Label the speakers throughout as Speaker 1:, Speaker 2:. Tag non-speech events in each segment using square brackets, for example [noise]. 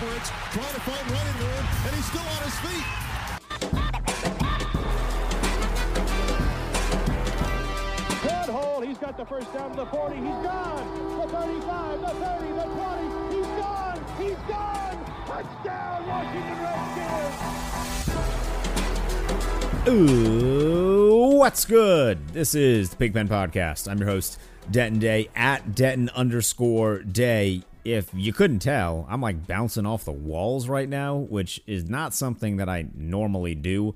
Speaker 1: Moving backwards, trying to find running room, and he's still on his feet.
Speaker 2: Good hole. He's got the first down to the 40. He's gone. The 35, the 30, the 20. He's gone. He's gone. Touchdown, Washington Redskins.
Speaker 3: Ooh, what's good? This is the Pigpen Podcast. I'm your host, Denton Day, at Denton underscore Day. If you couldn't tell, I'm like bouncing off the walls right now, which is not something that I normally do,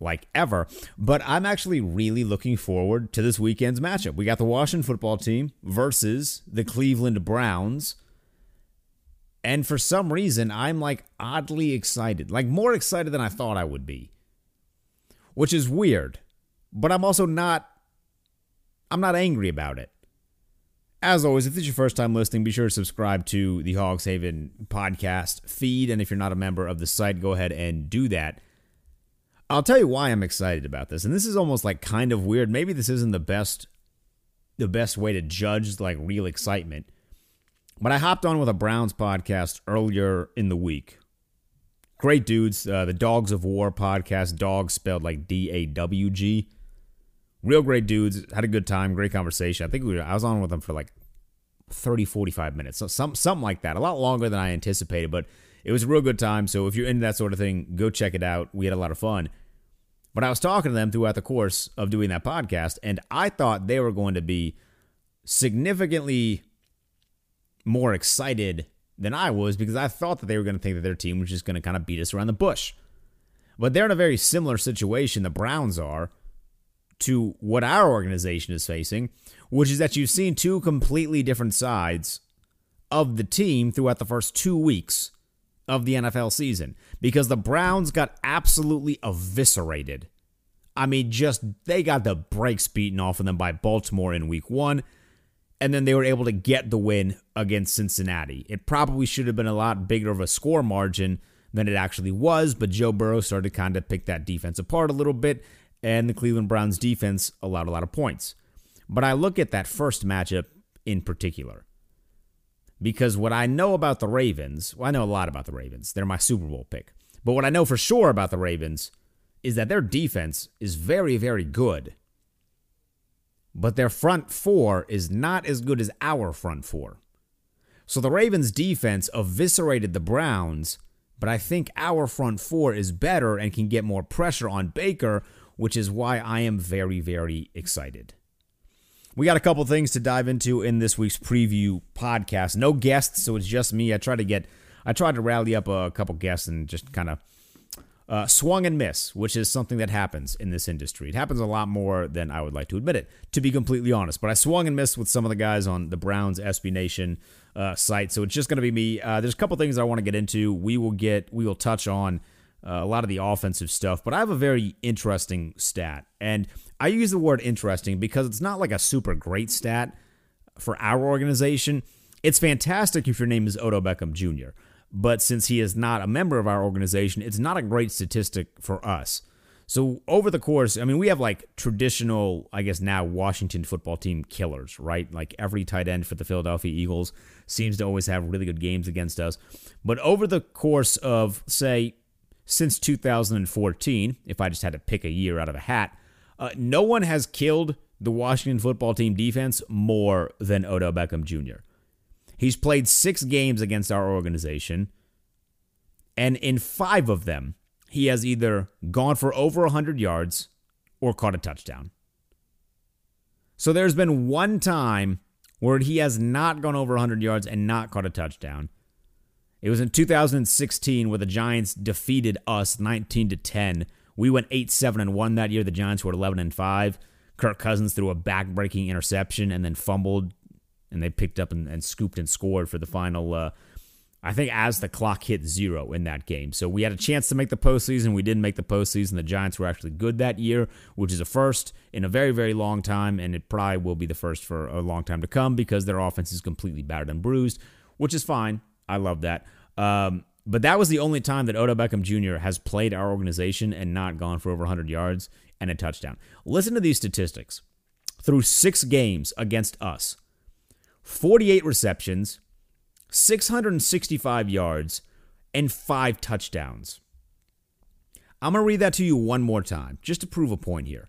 Speaker 3: like ever. But I'm actually really looking forward to this weekend's matchup. We got the Washington football team versus the Cleveland Browns. And for some reason, I'm like oddly excited, like more excited than I thought I would be which is weird. But I'm also not I'm not angry about it. As always, if this is your first time listening, be sure to subscribe to the Hogs Haven podcast feed. And if you're not a member of the site, go ahead and do that. I'll tell you why I'm excited about this. And this is almost like kind of weird. Maybe this isn't the best the best way to judge like real excitement. But I hopped on with a Browns podcast earlier in the week. Great dudes. Uh, the Dogs of War podcast, dogs spelled like D A W G. Real great dudes. Had a good time, great conversation. I think we were, I was on with them for like 30, 45 minutes. So some, something like that. A lot longer than I anticipated, but it was a real good time. So if you're into that sort of thing, go check it out. We had a lot of fun. But I was talking to them throughout the course of doing that podcast, and I thought they were going to be significantly more excited than I was because I thought that they were going to think that their team was just going to kind of beat us around the bush. But they're in a very similar situation, the Browns are, to what our organization is facing, which is that you've seen two completely different sides of the team throughout the first two weeks of the NFL season because the Browns got absolutely eviscerated. I mean, just they got the brakes beaten off of them by Baltimore in week one and then they were able to get the win against Cincinnati. It probably should have been a lot bigger of a score margin than it actually was, but Joe Burrow started to kind of pick that defense apart a little bit, and the Cleveland Browns defense allowed a lot of points. But I look at that first matchup in particular because what I know about the Ravens, well, I know a lot about the Ravens. They're my Super Bowl pick. But what I know for sure about the Ravens is that their defense is very, very good but their front four is not as good as our front four. So the Ravens defense eviscerated the Browns, but I think our front four is better and can get more pressure on Baker, which is why I am very, very excited. We got a couple things to dive into in this week's preview podcast. No guests, so it's just me. I tried to get I tried to rally up a couple guests and just kind of uh, swung and miss, which is something that happens in this industry. It happens a lot more than I would like to admit it, to be completely honest. But I swung and missed with some of the guys on the Browns SB Nation uh, site, so it's just going to be me. Uh, there's a couple things I want to get into. We will get, we will touch on uh, a lot of the offensive stuff, but I have a very interesting stat, and I use the word interesting because it's not like a super great stat for our organization. It's fantastic if your name is Odell Beckham Jr. But since he is not a member of our organization, it's not a great statistic for us. So over the course, I mean, we have like traditional, I guess now Washington football team killers, right? Like every tight end for the Philadelphia Eagles seems to always have really good games against us. But over the course of, say, since 2014, if I just had to pick a year out of a hat, uh, no one has killed the Washington football team defense more than Odell Beckham Jr. He's played six games against our organization, and in five of them, he has either gone for over 100 yards or caught a touchdown. So there's been one time where he has not gone over 100 yards and not caught a touchdown. It was in 2016 where the Giants defeated us 19 to 10. We went 8-7 and 1 that year. The Giants were 11 and 5. Kirk Cousins threw a back-breaking interception and then fumbled and they picked up and, and scooped and scored for the final uh, I think as the clock hit zero in that game. So we had a chance to make the postseason. We didn't make the postseason. The Giants were actually good that year, which is a first in a very, very long time. And it probably will be the first for a long time to come because their offense is completely battered and bruised, which is fine. I love that. Um, but that was the only time that Odell Beckham Jr. has played our organization and not gone for over 100 yards and a touchdown. Listen to these statistics. Through six games against us, 48 receptions, 665 yards, and five touchdowns. I'm going to read that to you one more time, just to prove a point here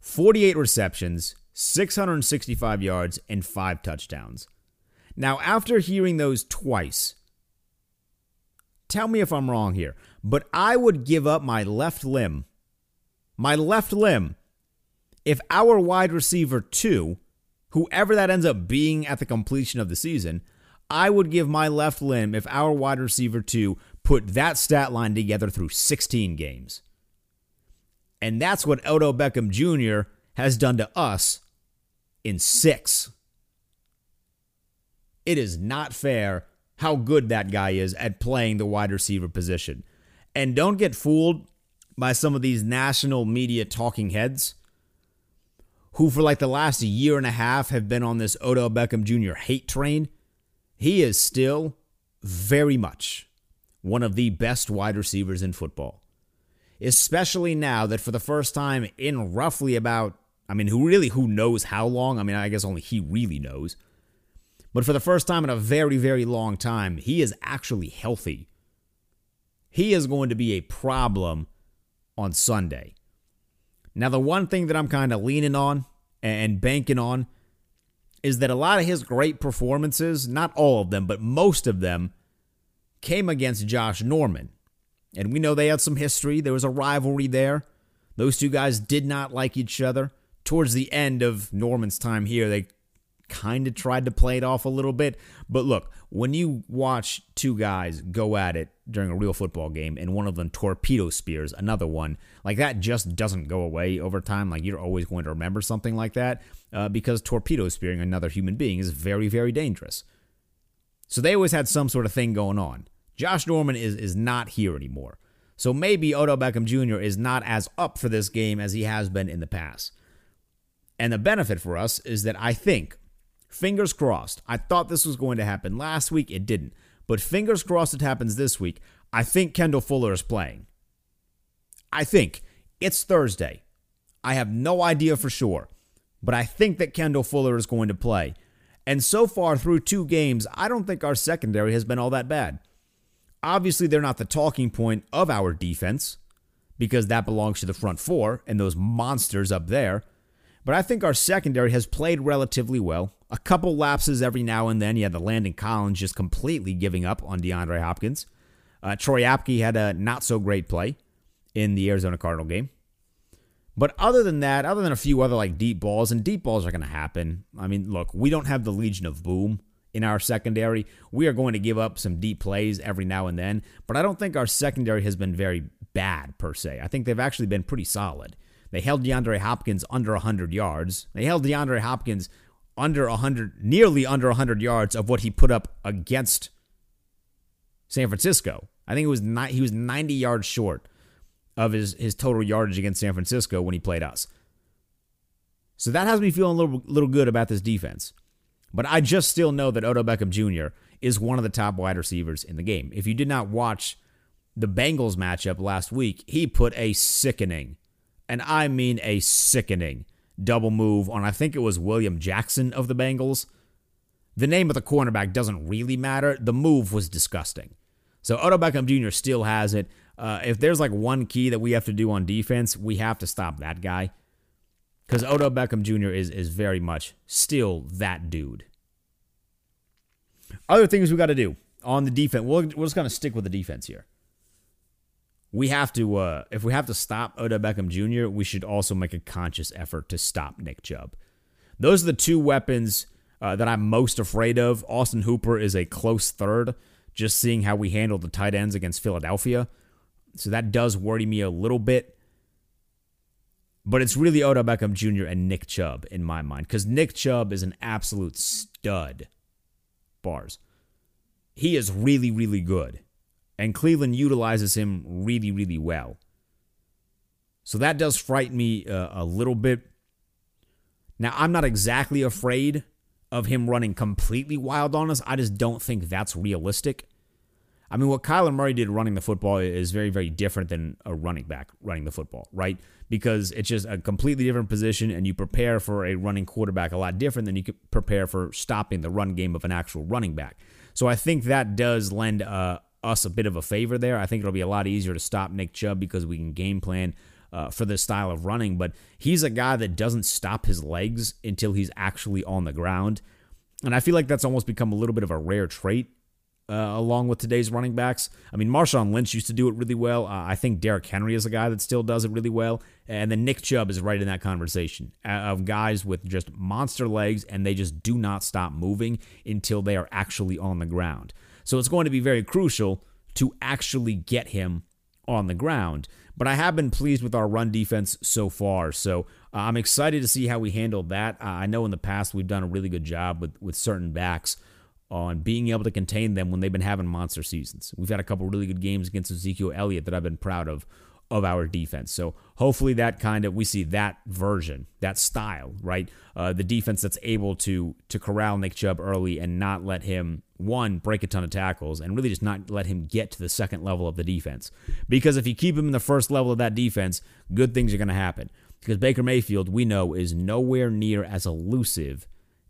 Speaker 3: 48 receptions, 665 yards, and five touchdowns. Now, after hearing those twice, tell me if I'm wrong here, but I would give up my left limb, my left limb, if our wide receiver two, whoever that ends up being at the completion of the season, I would give my left limb if our wide receiver two put that stat line together through 16 games. And that's what Odell Beckham Jr. has done to us in six. It is not fair how good that guy is at playing the wide receiver position. And don't get fooled by some of these national media talking heads who, for like the last year and a half, have been on this Odell Beckham Jr. hate train he is still very much one of the best wide receivers in football. Especially now that for the first time in roughly about, I mean, who really, who knows how long? I mean, I guess only he really knows. But for the first time in a very, very long time, he is actually healthy. He is going to be a problem on Sunday. Now, the one thing that I'm kind of leaning on and banking on is that a lot of his great performances, not all of them, but most of them, came against Josh Norman. And we know they had some history. There was a rivalry there. Those two guys did not like each other. Towards the end of Norman's time here, they kind of tried to play it off a little bit. But look, when you watch two guys go at it during a real football game and one of them torpedo spears another one, like that just doesn't go away over time. Like you're always going to remember something like that uh, because torpedo spearing another human being is very, very dangerous. So they always had some sort of thing going on. Josh Norman is, is not here anymore. So maybe Odell Beckham Jr. is not as up for this game as he has been in the past. And the benefit for us is that I think Fingers crossed. I thought this was going to happen last week. It didn't. But fingers crossed it happens this week. I think Kendall Fuller is playing. I think. It's Thursday. I have no idea for sure. But I think that Kendall Fuller is going to play. And so far through two games, I don't think our secondary has been all that bad. Obviously, they're not the talking point of our defense because that belongs to the front four and those monsters up there. But I think our secondary has played relatively well. A couple lapses every now and then. You had the Landon Collins just completely giving up on DeAndre Hopkins. Uh, Troy Apke had a not so great play in the Arizona Cardinal game. But other than that, other than a few other like deep balls, and deep balls are going to happen. I mean, look, we don't have the Legion of Boom in our secondary. We are going to give up some deep plays every now and then, but I don't think our secondary has been very bad per se. I think they've actually been pretty solid. They held DeAndre Hopkins under 100 yards. They held DeAndre Hopkins under 100, nearly under 100 yards of what he put up against San Francisco. I think it was not, he was 90 yards short of his, his total yardage against San Francisco when he played us. So that has me feeling a little, little good about this defense. But I just still know that Odell Beckham Jr. is one of the top wide receivers in the game. If you did not watch the Bengals matchup last week, he put a sickening and I mean a sickening double move on, I think it was William Jackson of the Bengals. The name of the cornerback doesn't really matter. The move was disgusting. So Odell Beckham Jr. still has it. Uh, if there's like one key that we have to do on defense, we have to stop that guy. Because Odell Beckham Jr. is, is very much still that dude. Other things we got to do on the defense. We're, we're just going to stick with the defense here. We have to, uh, if we have to stop Odell Beckham Jr., we should also make a conscious effort to stop Nick Chubb. Those are the two weapons uh, that I'm most afraid of. Austin Hooper is a close third, just seeing how we handled the tight ends against Philadelphia. So that does worry me a little bit. But it's really Odell Beckham Jr. and Nick Chubb in my mind because Nick Chubb is an absolute stud. Bars. He is really, really good. And Cleveland utilizes him really, really well. So that does frighten me uh, a little bit. Now, I'm not exactly afraid of him running completely wild on us. I just don't think that's realistic. I mean, what Kyler Murray did running the football is very, very different than a running back running the football, right? Because it's just a completely different position, and you prepare for a running quarterback a lot different than you could prepare for stopping the run game of an actual running back. So I think that does lend uh, us a bit of a favor there. I think it'll be a lot easier to stop Nick Chubb because we can game plan uh, for this style of running. But he's a guy that doesn't stop his legs until he's actually on the ground. And I feel like that's almost become a little bit of a rare trait uh, along with today's running backs. I mean, Marshawn Lynch used to do it really well. Uh, I think Derrick Henry is a guy that still does it really well. And then Nick Chubb is right in that conversation uh, of guys with just monster legs and they just do not stop moving until they are actually on the ground. So it's going to be very crucial to actually get him on the ground. But I have been pleased with our run defense so far. So uh, I'm excited to see how we handle that. Uh, I know in the past we've done a really good job with, with certain backs on being able to contain them when they've been having monster seasons. We've had a couple really good games against Ezekiel Elliott that I've been proud of of our defense. So hopefully that kind of we see that version, that style, right? Uh, the defense that's able to to corral Nick Chubb early and not let him one break a ton of tackles and really just not let him get to the second level of the defense. Because if you keep him in the first level of that defense, good things are going to happen. Because Baker Mayfield, we know, is nowhere near as elusive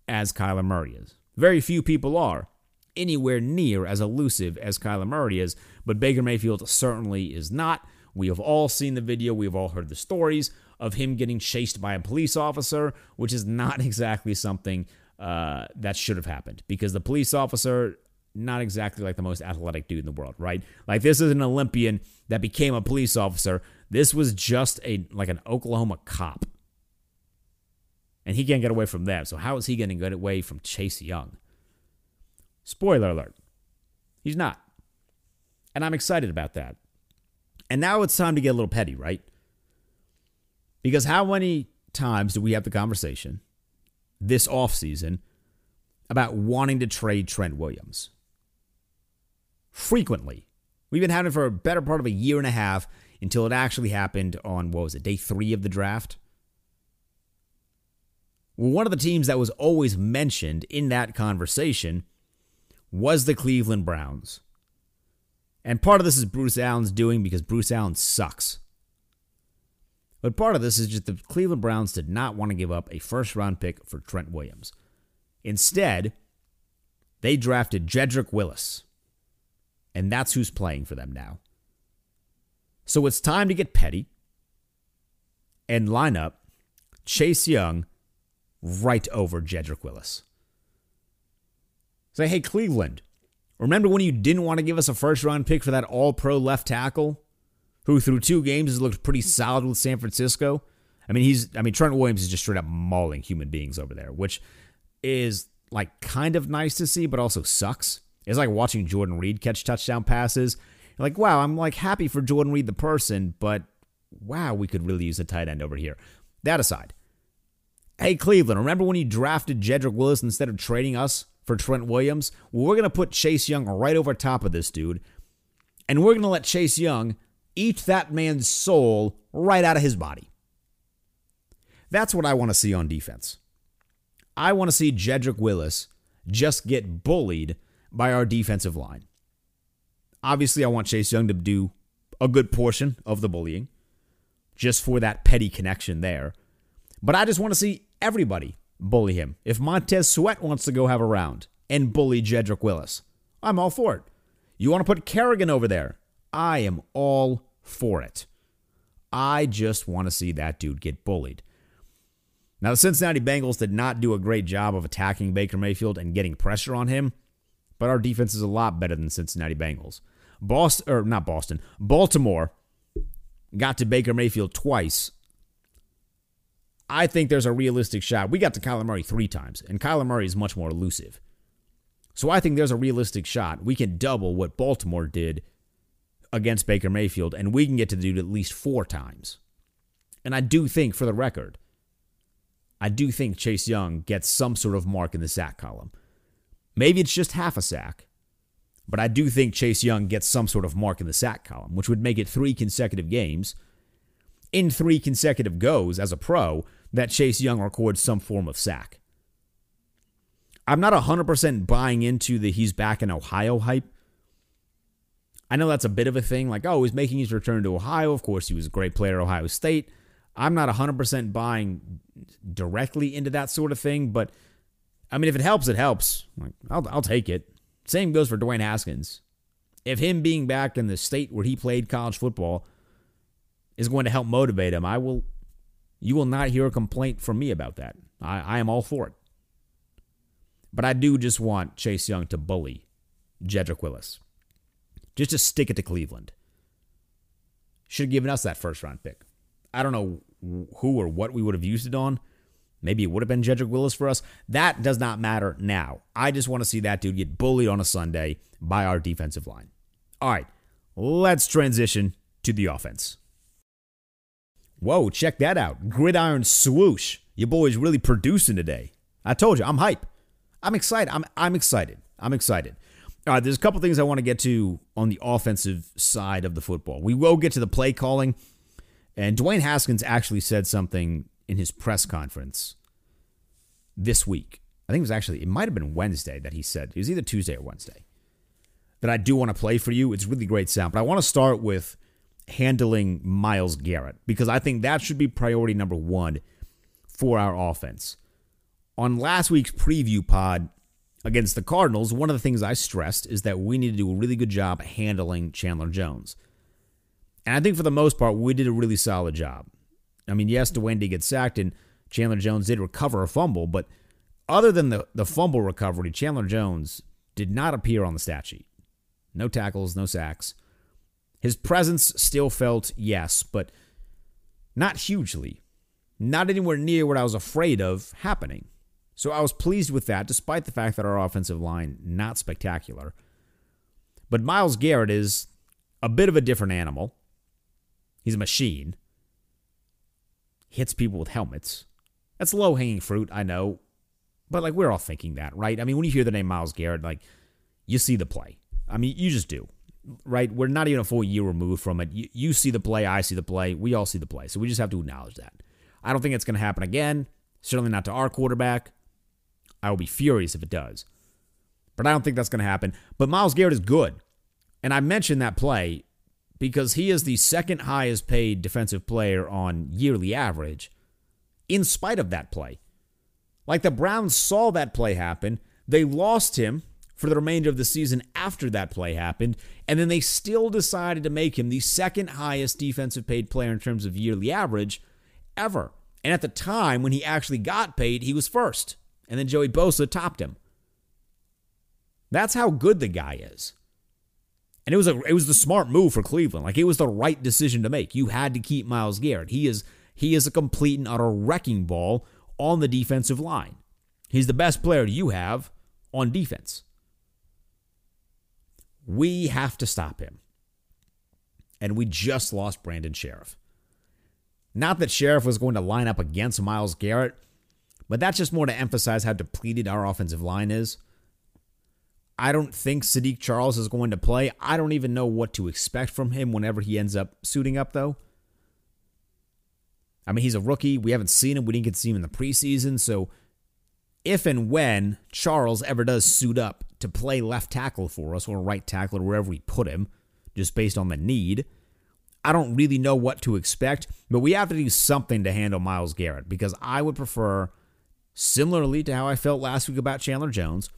Speaker 3: as Kyler Murray is. Very few people are anywhere near as elusive as Kyler Murray is, but Baker Mayfield certainly is not. We have all seen the video, we have all heard the stories of him getting chased by a police officer, which is not [laughs] exactly something uh, that should have happened because the police officer, not exactly like the most athletic dude in the world, right? Like this is an Olympian that became a police officer. This was just a like an Oklahoma cop and he can't get away from them. So how is he going to get away from Chase Young? Spoiler alert. He's not. And I'm excited about that. And now it's time to get a little petty, right? Because how many times do we have the conversation this offseason about wanting to trade Trent Williams? Frequently. We've been having it for a better part of a year and a half until it actually happened on, what was it, day three of the draft? Well, one of the teams that was always mentioned in that conversation was the Cleveland Browns. And part of this is Bruce Allen's doing because Bruce Allen sucks. But part of this is just the Cleveland Browns did not want to give up a first round pick for Trent Williams. Instead, they drafted Jedrick Willis. And that's who's playing for them now. So it's time to get petty and line up Chase Young right over Jedrick Willis. Say, hey, Cleveland, remember when you didn't want to give us a first round pick for that all pro left tackle who through two games has looked pretty solid with San Francisco? I mean, he's, I mean, Trent Williams is just straight up mauling human beings over there, which is like kind of nice to see, but also sucks. It's like watching Jordan Reed catch touchdown passes. You're like, wow, I'm like happy for Jordan Reed, the person, but wow, we could really use a tight end over here. That aside, Hey, Cleveland, remember when you drafted Jedrick Willis instead of trading us for Trent Williams? We're going to put Chase Young right over top of this dude, and we're going to let Chase Young eat that man's soul right out of his body. That's what I want to see on defense. I want to see Jedrick Willis just get bullied by our defensive line. Obviously, I want Chase Young to do a good portion of the bullying just for that petty connection there. But I just want to see everybody bully him. If Montez Sweat wants to go have a round and bully Jedrick Willis, I'm all for it. You want to put Kerrigan over there? I am all for it. I just want to see that dude get bullied. Now, the Cincinnati Bengals did not do a great job of attacking Baker Mayfield and getting pressure on him, but our defense is a lot better than Cincinnati Bengals. Boston or not Boston, Baltimore got to Baker Mayfield twice. I think there's a realistic shot. We got to Kyler Murray three times, and Kyler Murray is much more elusive. So I think there's a realistic shot. We can double what Baltimore did against Baker Mayfield, and we can get to do it at least four times. And I do think, for the record, I do think Chase Young gets some sort of mark in the sack column. Maybe it's just half a sack, but I do think Chase Young gets some sort of mark in the sack column, which would make it three consecutive games in three consecutive goes as a pro that Chase Young records some form of sack. I'm not 100% buying into the he's back in Ohio hype. I know that's a bit of a thing, like, oh, he's making his return to Ohio. Of course, he was a great player at Ohio State. I'm not 100% buying directly into that sort of thing, but I mean, if it helps, it helps. Like, I'll, I'll take it. Same goes for Dwayne Haskins. If him being back in the state where he played college football is going to help motivate him, I will. You will not hear a complaint from me about that. I, I am all for it. But I do just want Chase Young to bully Jedrick Willis. Just to stick it to Cleveland. Should have given us that first round pick. I don't know who or what we would have used it on. Maybe it would have been Jedrick Willis for us. That does not matter now. I just want to see that dude get bullied on a Sunday by our defensive line. All right, let's transition to the offense. Whoa, check that out. Gridiron swoosh. Your boy's really producing today. I told you, I'm hype. I'm excited. I'm I'm excited. I'm excited. All right, there's a couple things I want to get to on the offensive side of the football. We will get to the play calling. And Dwayne Haskins actually said something in his press conference this week. I think it was actually, it might have been Wednesday that he said, it was either Tuesday or Wednesday, that I do want to play for you. It's really great sound. But I want to start with handling Myles Garrett because I think that should be priority number one for our offense. On last week's preview pod against the Cardinals, one of the things I stressed is that we need to do a really good job handling Chandler Jones. And I think for the most part, we did a really solid job. I mean, yes, Dwayne did get sacked and Chandler Jones did recover a fumble, but other than the, the fumble recovery, Chandler Jones did not appear on the stat sheet. No tackles, no sacks. His presence still felt, yes, but not hugely. Not anywhere near what I was afraid of happening. So I was pleased with that, despite the fact that our offensive line not spectacular. But Myles Garrett is a bit of a different animal. He's a machine. Hits people with helmets. That's low hanging fruit, I know. But like we're all thinking that, right? I mean, when you hear the name Myles Garrett, like you see the play. I mean, you just do. Right? We're not even a full year removed from it. You, you see the play, I see the play, we all see the play. So we just have to acknowledge that. I don't think it's going to happen again. Certainly not to our quarterback. I will be furious if it does. But I don't think that's going to happen. But Myles Garrett is good. And I mentioned that play because he is the second highest paid defensive player on yearly average in spite of that play. Like the Browns saw that play happen, they lost him for the remainder of the season after that play happened, and then they still decided to make him the second highest defensive paid player in terms of yearly average ever. And at the time when he actually got paid, he was first, and then Joey Bosa topped him. That's how good the guy is. And it was a it was the smart move for Cleveland. Like it was the right decision to make. You had to keep Myles Garrett. He is he is a complete and utter wrecking ball on the defensive line. He's the best player you have on defense. We have to stop him. And we just lost Brandon Scherff. Not that Scherff was going to line up against Myles Garrett, but that's just more to emphasize how depleted our offensive line is. I don't think Saahdiq Charles is going to play. I don't even know what to expect from him whenever he ends up suiting up, though. I mean, he's a rookie. We haven't seen him. We didn't get to see him in the preseason. So, if and when Charles ever does suit up to play left tackle for us or right tackle or wherever we put him, just based on the need, I don't really know what to expect. But we have to do something to handle Myles Garrett because I would prefer, similarly to how I felt last week about Chandler Jones,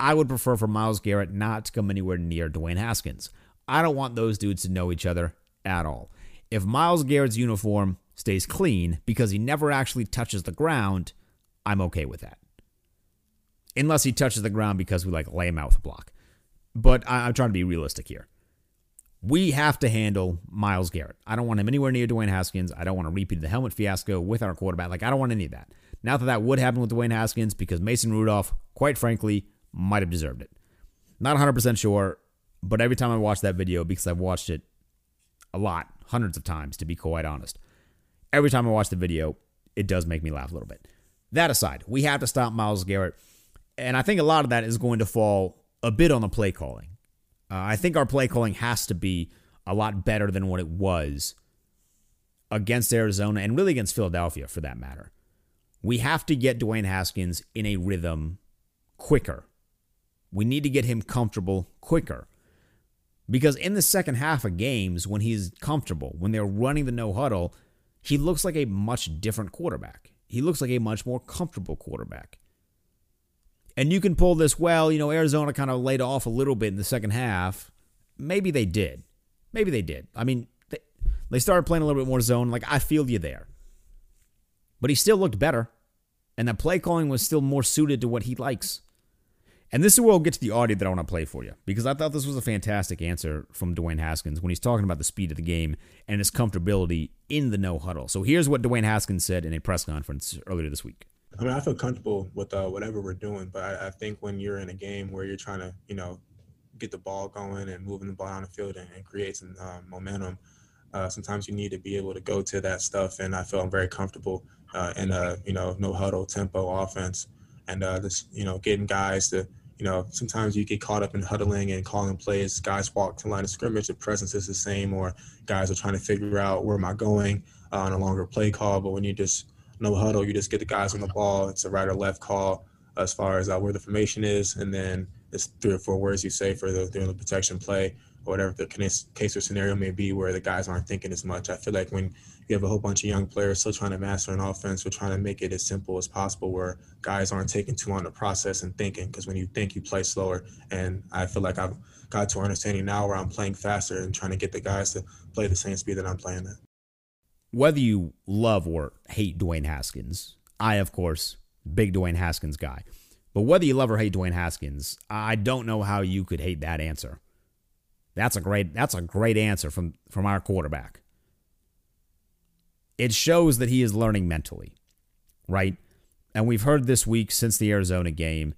Speaker 3: I would prefer for Myles Garrett not to come anywhere near Dwayne Haskins. I don't want those dudes to know each other at all. If Myles Garrett's uniform stays clean because he never actually touches the ground, I'm okay with that. Unless he touches the ground because we like lay him out with a block. But I, I'm trying to be realistic here. We have to handle Myles Garrett. I don't want him anywhere near Dwayne Haskins. I don't want to repeat the helmet fiasco with our quarterback. Like, I don't want any of that. Not that that would happen with Dwayne Haskins because Mason Rudolph, quite frankly, might have deserved it. Not 100% sure, but every time I watch that video, because I've watched it a lot, hundreds of times, to be quite honest, every time I watch the video, it does make me laugh a little bit. That aside, we have to stop Myles Garrett. And I think a lot of that is going to fall a bit on the play calling. Uh, I think our play calling has to be a lot better than what it was against Arizona and really against Philadelphia for that matter. We have to get Dwayne Haskins in a rhythm quicker. We need to get him comfortable quicker. Because in the second half of games, when he's comfortable, when they're running the no huddle, he looks like a much different quarterback. He looks like a much more comfortable quarterback. And you can pull this, well, you know, Arizona kind of laid off a little bit in the second half. Maybe they did. Maybe they did. I mean, they, they started playing a little bit more zone. Like, I feel you there. But he still looked better. And the play calling was still more suited to what he likes. And this is where we'll get to the audio that I want to play for you because I thought this was a fantastic answer from Dwayne Haskins when he's talking about the speed of the game and his comfortability in the no huddle. So here's what Dwayne Haskins said in a press conference earlier this week.
Speaker 4: I mean, I feel comfortable with uh, whatever we're doing, but I, I, think when you're in a game where you're trying to, you know, get the ball going and moving the ball down the field and, and create some uh, momentum, uh, sometimes you need to be able to go to that stuff. And I feel I'm very comfortable uh, in a, you know, no huddle tempo offense, and uh, this, you know, getting guys to, you know, sometimes you get caught up in huddling and calling plays. Guys walk to line of scrimmage, the presence is the same, or guys are trying to figure out where am I going uh, on a longer play call. But when you just no huddle. You just get the guys on the ball. It's a right or left call as far as uh, where the formation is, and then it's three or four words you say for the during the protection play or whatever the case or scenario may be where the guys aren't thinking as much. I feel like when you have a whole bunch of young players still trying to master an offense, we're trying to make it as simple as possible where guys aren't taking too long to process and thinking because when you think, you play slower. And I feel like I've got to understanding now where I'm playing faster and trying to get the guys to play the same speed that I'm playing at
Speaker 3: whether you love or hate Dwayne Haskins, I, of course, big Dwayne Haskins guy. But whether you love or hate Dwayne Haskins, I don't know how you could hate that answer. That's a great that's a great answer from from our quarterback. It shows that he is learning mentally, right? And we've heard this week since the Arizona game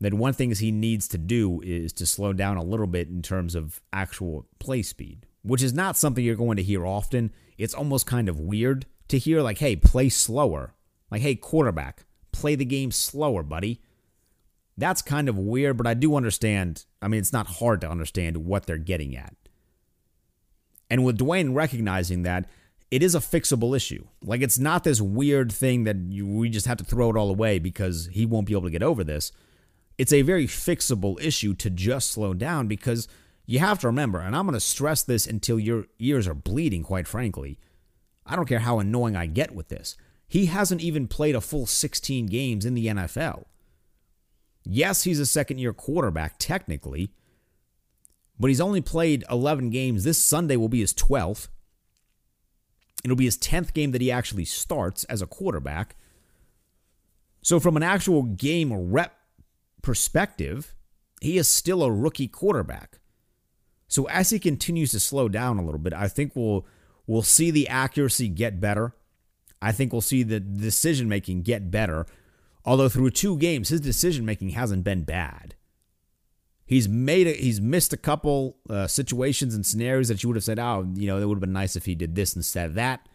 Speaker 3: that one thing he needs to do is to slow down a little bit in terms of actual play speed, which is not something you're going to hear often it's almost kind of weird to hear, like, hey, play slower. Like, hey, quarterback, play the game slower, buddy. That's kind of weird, but I do understand. I mean, it's not hard to understand what they're getting at. And with Dwayne recognizing that, it is a fixable issue. Like, it's not this weird thing that you, we just have to throw it all away because he won't be able to get over this. It's a very fixable issue to just slow down because you have to remember, and I'm going to stress this until your ears are bleeding, quite frankly. I don't care how annoying I get with this. He hasn't even played a full 16 games in the NFL. Yes, he's a second year quarterback, technically, but he's only played 11 games. This Sunday will be his 12th. It'll be his 10th game that he actually starts as a quarterback. So, from an actual game rep perspective, he is still a rookie quarterback. So as he continues to slow down a little bit, I think we'll we'll see the accuracy get better. I think we'll see the decision making get better. Although through two games, his decision making hasn't been bad. He's made it. He's missed a couple uh, situations and scenarios that you would have said, "Oh, you know, it would have been nice if he did this instead of that."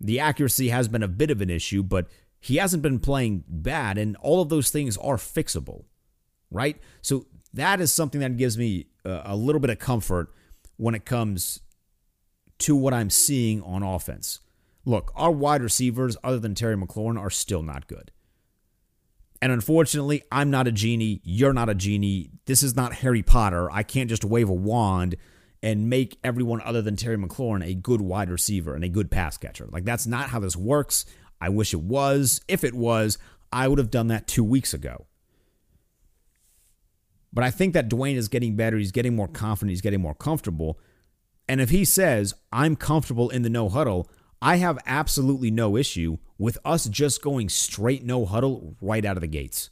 Speaker 3: The accuracy has been a bit of an issue, but he hasn't been playing bad, and all of those things are fixable, right? So that is something that gives me a little bit of comfort when it comes to what I'm seeing on offense. Look, our wide receivers, other than Terry McLaurin, are still not good. And unfortunately, I'm not a genie. You're not a genie. This is not Harry Potter. I can't just wave a wand and make everyone other than Terry McLaurin a good wide receiver and a good pass catcher. Like, that's not how this works. I wish it was. If it was, I would have done that two weeks ago. But I think that Dwayne is getting better. He's getting more confident. He's getting more comfortable. And if he says, I'm comfortable in the no huddle, I have absolutely no issue with us just going straight no huddle right out of the gates.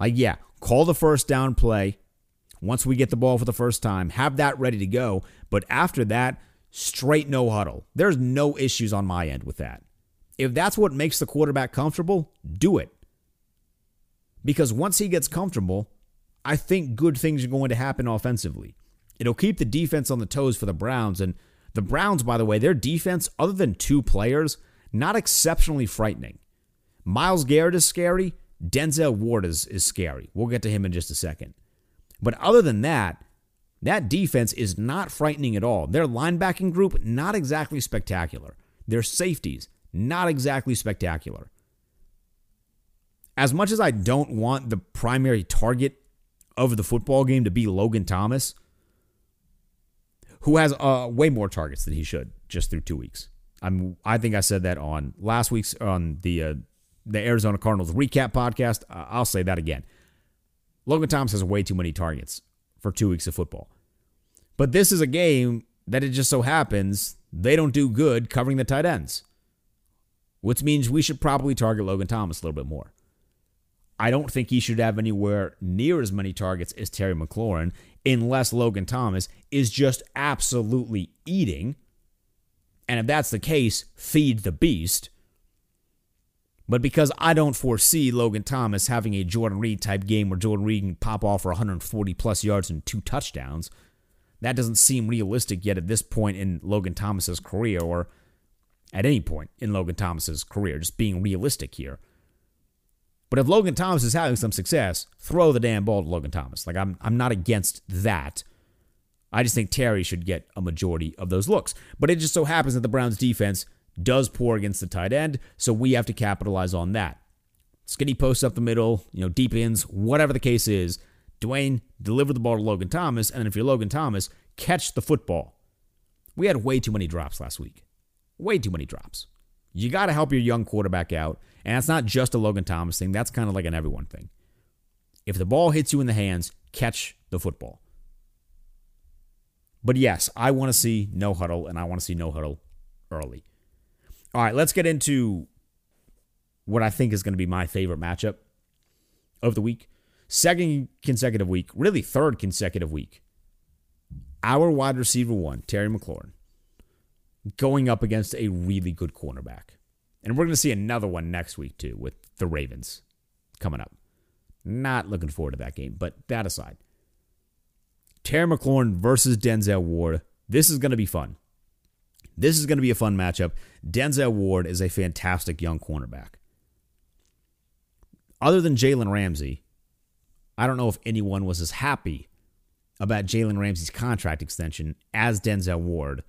Speaker 3: Like, yeah, call the first down play once we get the ball for the first time, have that ready to go. But after that, straight no huddle. There's no issues on my end with that. If that's what makes the quarterback comfortable, do it. Because once he gets comfortable, I think good things are going to happen offensively. It'll keep the defense on the toes for the Browns. And the Browns, by the way, their defense, other than two players, not exceptionally frightening. Myles Garrett is scary. Denzel Ward is, is scary. We'll get to him in just a second. But other than that, that defense is not frightening at all. Their linebacking group, not exactly spectacular. Their safeties, not exactly spectacular. As much as I don't want the primary target of the football game to be Logan Thomas, who has uh, way more targets than he should just through two weeks. I'm, I think I said that on last week's on the uh, the Arizona Cardinals recap podcast. Uh, I'll say that again. Logan Thomas has way too many targets for two weeks of football. But this is a game that it just so happens they don't do good covering the tight ends, which means we should probably target Logan Thomas a little bit more. I don't think he should have anywhere near as many targets as Terry McLaurin unless Logan Thomas is just absolutely eating. And if that's the case, feed the beast. But because I don't foresee Logan Thomas having a Jordan Reed type game where Jordan Reed can pop off for 140 plus yards and two touchdowns, that doesn't seem realistic yet at this point in Logan Thomas's career or at any point in Logan Thomas's career, just being realistic here. But if Logan Thomas is having some success, throw the damn ball to Logan Thomas. Like I'm I'm not against that. I just think Terry should get a majority of those looks. But it just so happens that the Browns defense does pour against the tight end, so we have to capitalize on that. Skinny posts up the middle, you know, deep ends, whatever the case is. Dwayne, deliver the ball to Logan Thomas, and then if you're Logan Thomas, catch the football. We had way too many drops last week. Way too many drops. You got to help your young quarterback out, and it's not just a Logan Thomas thing. That's kind of like an everyone thing. If the ball hits you in the hands, catch the football. But yes, I want to see no huddle, and I want to see no huddle early. All right, let's get into what I think is going to be my favorite matchup of the week. Second consecutive week, really third consecutive week. Our wide receiver one, Terry McLaurin, going up against a really good cornerback. And we're going to see another one next week, too, with the Ravens coming up. Not looking forward to that game, but that aside. Terry McLaurin versus Denzel Ward. This is going to be fun. This is going to be a fun matchup. Denzel Ward is a fantastic young cornerback. Other than Jalen Ramsey, I don't know if anyone was as happy about Jalen Ramsey's contract extension as Denzel Ward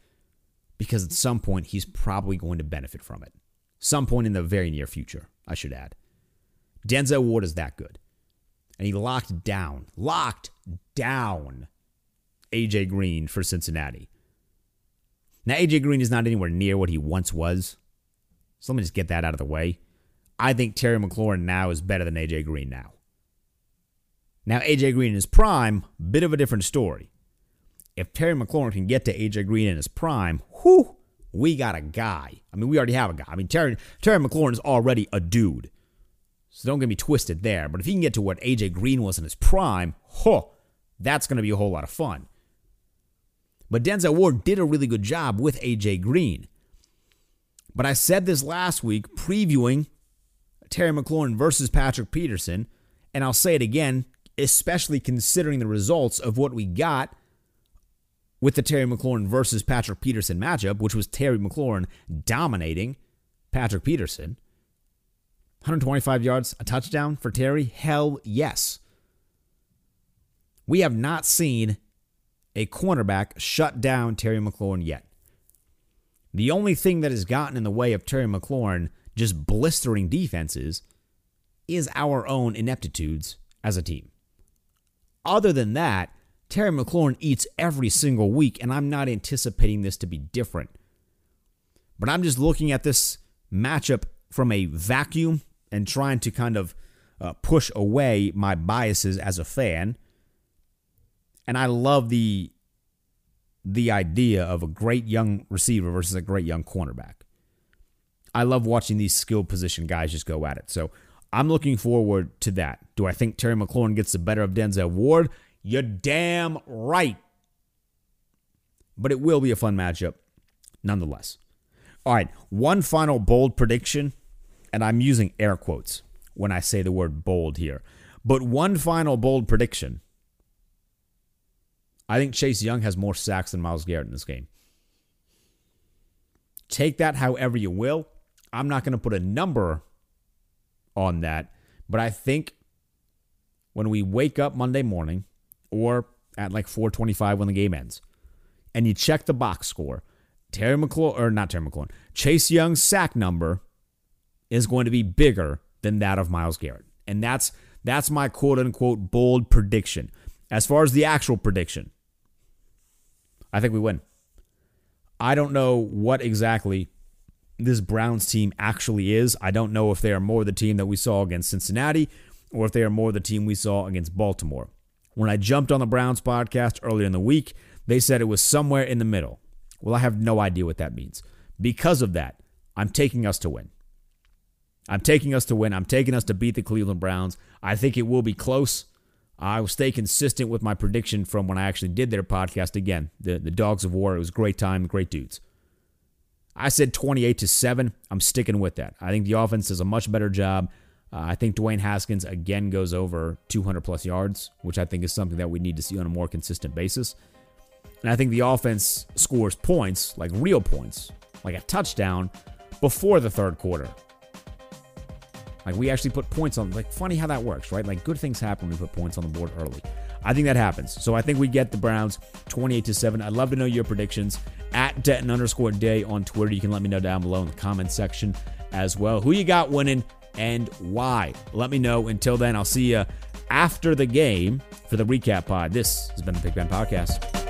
Speaker 3: because at some point he's probably going to benefit from it. Some point in the very near future, I should add. Denzel Ward is that good. And he locked down, locked down AJ Green for Cincinnati. Now, AJ Green is not anywhere near what he once was. So let me just get that out of the way. I think Terry McLaurin now is better than AJ Green now. Now, AJ Green in his prime, bit of a different story. If Terry McLaurin can get to AJ Green in his prime, whew, we got a guy. I mean, we already have a guy. I mean, Terry, Terry McLaurin is already a dude. So don't get me twisted there. But if he can get to what AJ Green was in his prime, huh, that's going to be a whole lot of fun. But Denzel Ward did a really good job with AJ Green. But I said this last week previewing Terry McLaurin versus Patrick Peterson, and I'll say it again, especially considering the results of what we got with the Terry McLaurin versus Patrick Peterson matchup, which was Terry McLaurin dominating Patrick Peterson. 125 yards, a touchdown for Terry? Hell yes. We have not seen a cornerback shut down Terry McLaurin yet. The only thing that has gotten in the way of Terry McLaurin just blistering defenses is our own ineptitudes as a team. Other than that, Terry McLaurin eats every single week, and I'm not anticipating this to be different. But I'm just looking at this matchup from a vacuum and trying to kind of uh, push away my biases as a fan and I love the the idea of a great young receiver versus a great young cornerback. I love watching these skill position guys just go at it. So I'm looking forward to that. Do I think Terry McLaurin gets the better of Denzel Ward? You're damn right. But it will be a fun matchup nonetheless. All right, one final bold prediction, and I'm using air quotes when I say the word bold here. But one final bold prediction. I think Chase Young has more sacks than Myles Garrett in this game. Take that however you will. I'm not going to put a number on that, but I think when we wake up Monday morning or at like 425 when the game ends, and you check the box score, Terry McLaurin, or not Terry McLaurin, Chase Young's sack number is going to be bigger than that of Myles Garrett. And that's that's my quote unquote bold prediction. As far as the actual prediction, I think we win. I don't know what exactly this Browns team actually is. I don't know if they are more the team that we saw against Cincinnati or if they are more the team we saw against Baltimore. When I jumped on the Browns podcast earlier in the week, they said it was somewhere in the middle. Well, I have no idea what that means. Because of that, I'm taking us to win. I'm taking us to win. I'm taking us to beat the Cleveland Browns. I think it will be close. I will stay consistent with my prediction from when I actually did their podcast again. The the Dogs of War. It was a great time, great dudes. I said 28 to 7. I'm sticking with that. I think the offense does a much better job. Uh, I think Dwayne Haskins again goes over 200 plus yards, which I think is something that we need to see on a more consistent basis. And I think the offense scores points, like real points, like a touchdown, before the third quarter. Like we actually put points on. Like funny how that works, right? Like good things happen when we put points on the board early. I think that happens. So I think we get the Browns 28 to 7. I'd love to know your predictions at Denton underscore day on Twitter. You can let me know down below in the comment section as well. Who you got winning and why? Let me know. Until then, I'll see you after the game for the recap pod. This has been the Pig Pen Podcast.